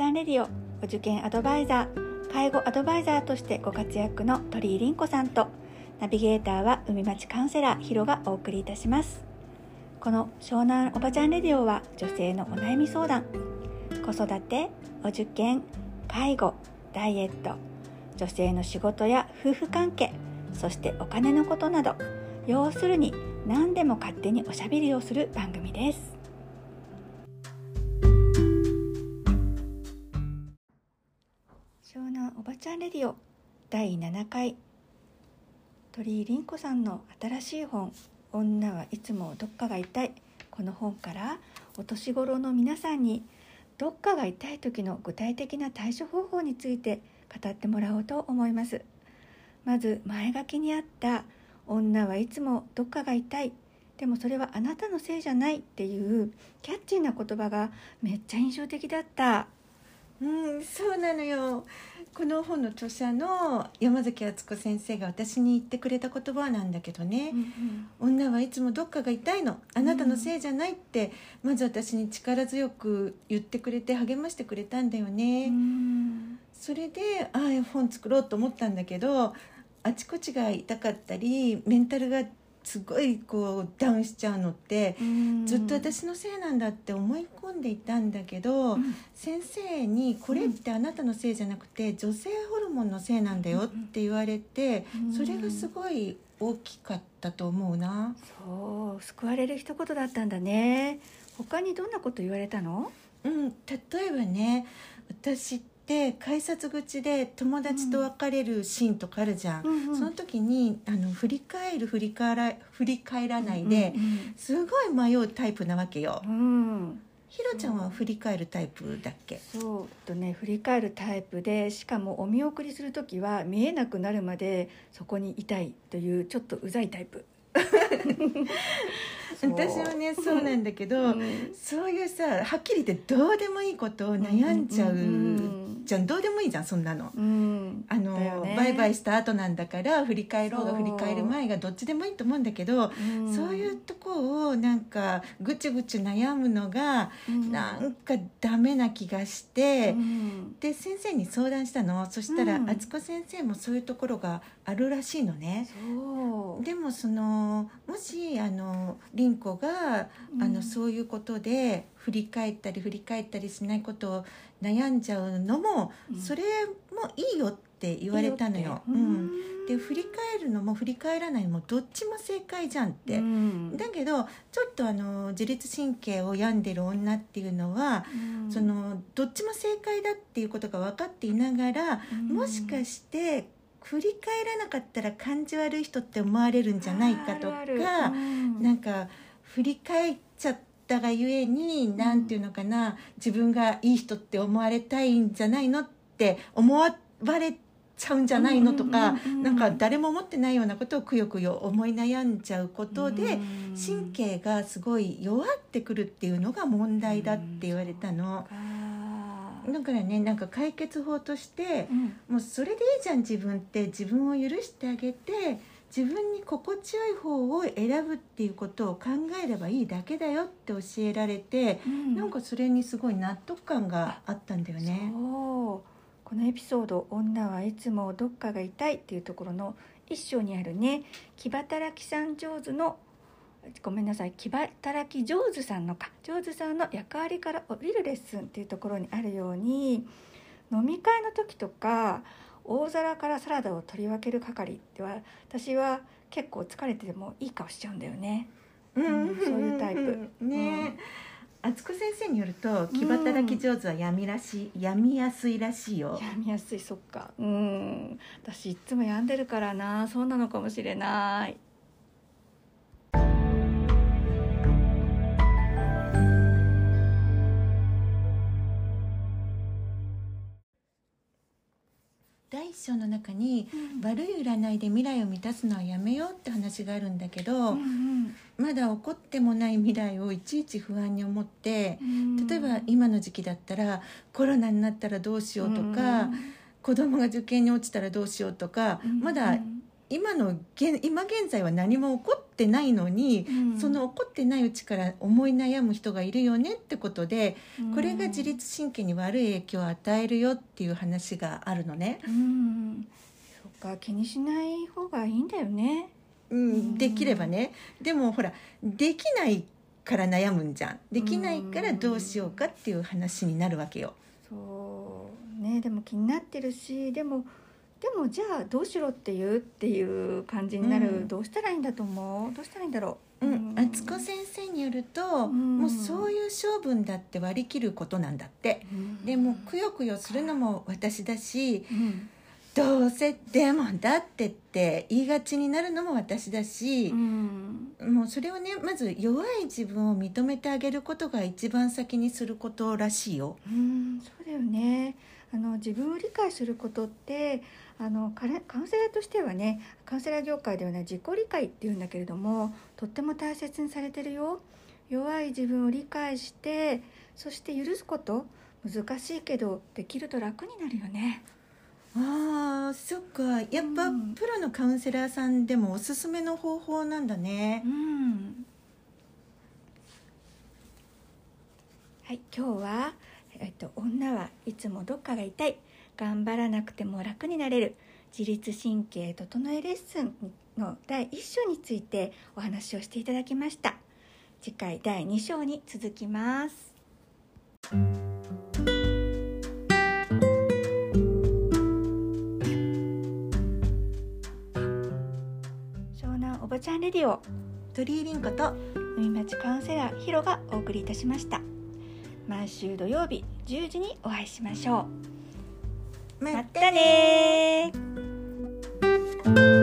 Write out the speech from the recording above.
ちゃんレディオお受験アドバイザー。介護アドバイザーとしてご活躍の鳥居凛子さんとナビゲーターは海町カウンセラーヒロがお送りいたします。この湘南おばちゃんレディオは女性のお悩み相談。子育てお受験介護ダイエット。女性の仕事や夫婦関係そしてお金のことなど。要するに何でも勝手におしゃべりをする番組です。湘南おばちゃんレディオ第7回。鳥居凛子さんの新しい本「女はいつもどっかが痛い」この本からお年頃の皆さんにどっかが痛い時の具体的な対処方法について語ってもらおうと思います。まず前書きにあった「女はいつもどっかが痛い」でもそれはあなたのせいじゃないっていうキャッチーな言葉がめっちゃ印象的だった。うんそうなのよ。この本の著者の山崎敦子先生が私に言ってくれた言葉なんだけどね、女はいつもどっかが痛いの。あなたのせいじゃないって、まず私に力強く言ってくれて励ましてくれたんだよね、うん。それでああ本作ろうと思ったんだけどあちこちが痛かったりメンタルがすごいこうダウンしちゃうのってうん。ずっと私のせいなんだって思い込んでいたんだけど、うん。先生に「これってあなたのせいじゃなくて女性ホルモンのせいなんだよ」って言われてうん。それがすごい大きかったと思うな。そう救われる一言だったんだね。他にどんなこと言われたの？うん、例えばね私って改札口で友達と別れるシーンとかあるじゃん、うんうん。その時にあの振り返る振り返ら振り返らないで、うんすごい迷うタイプなわけよ。うん。ひろちゃんは振り返るタイプだっけ？そう。とね振り返るタイプでしかもお見送りする時は見えなくなるまでそこにいたいというちょっとうざいタイプ。私はねそう。なんだけど、うん。そういうさはっきり言ってどうでもいいことを悩んじゃう、じゃんどうでもいいじゃんそんなの。うん。あのねバイバイした後なんだから振り返ろうが振り返る前がどっちでもいいと思うんだけど、うん。そういうとこをなんかぐちぐち悩むのがうん。なんかダメな気がして、うん。で先生に相談したの。そしたらうん。敦子先生もそういうところがあるらしいのね。でもそのもしあの凛子が、うん。あのそういうことで振り返ったり振り返ったりしないことを悩んじゃうのも、うん。それもいいよって言われたのよ。いいうん。で振り返るのも振り返らないのもどっちも正解じゃんって。うん。だけどちょっとあの自律神経を病んでる女っていうのは、うん。そのどっちも正解だっていうことが分かっていながら、うん。もしかして振り返らなかったら感じ悪い人って思われるんじゃないかとかうん。なんか振り返っちゃったがゆえに何、ていうのかな自分がいい人って思われたいんじゃないのって思われちゃうんじゃないのとか、うんうんうんうんなんか誰も思ってないようなことをくよくよ思い悩んじゃうことで、うん。神経がすごい弱ってくるっていうのが問題だって言われたの。あだからねなんか解決法としてーうん。もうそれでいいじゃん自分って。自分を許してあげて自分に心地よい方を選ぶっていうことを考えればいいだけだよって教えられて、うん。なんかそれにすごい納得感があったんだよね。このエピソード「女はいつもどっかが痛い」っていうところの一章にあるね木働きさん上手のごめんなさい。木働き上手さんのか。上手さんの役割から降りるレッスンっていうところにあるように飲み会の時とか大皿からサラダを取り分ける係では私は結構疲れててもいい顔しちゃうんだよね。うん。うんそういうタイプ。ね。敦子先生によると気働き上手は病みらしい病みやすいらしいよ。病みやすいそっか。うん。私いっつも病んでるからなそうなのかもしれない第一章の中に悪い占いで未来を満たすのはやめようって話があるんだけど、うんまだ起こってもない未来をいちいち不安に思ってうん。例えば今の時期だったらコロナになったらどうしようとか、子供が受験に落ちたらどうしようとか、うんまだ今の現今現在は何も起こってってないのに、うん。その怒ってないうちから思い悩む人がいるよねってことで、うん。これが自律神経に悪い影響を与えるよっていう話があるのね。うん。そっか気にしない方がいいんだよね。うん、できればね。でもほらできないから悩むんじゃん。できないからどうしようかっていう話になるわけよ。そうねでも気になってるしでもでもじゃあどうしろっていうっていう感じになる、うん。どうしたらいいんだと思う？どうしたらいいんだろう？うん、敦子先生によると、ん。もうそういう性分だって割り切ることなんだって。うん。でもくよくよするのも私だしうん。どうせでもだってって言いがちになるのも私だしう、ん。もうそれをねまず弱い自分を認めてあげることが一番先にすることらしいよ。うん。そうだよねあの自分を理解することってあのカウンセラーとしてはねカウンセラー業界ではね自己理解っていうんだけれどもとっても大切にされてるよ。弱い自分を理解してそして許すこと難しいけどできると楽になるよね。あーそっか。やっぱうん。プロのカウンセラーさんでもおすすめの方法なんだね。う。ん。はい今日は、えっと、女はいつもどっかが痛い。頑張らなくても楽になれる。自律神経整えレッスンの第1章についてお話をしていただきました。次回第2章に続きます。湘南おばちゃんレディオ。鳥居凛子と海町カウンセラーヒロがお送りいたしました。毎週土曜日10時にお会いしましょう。ままたねー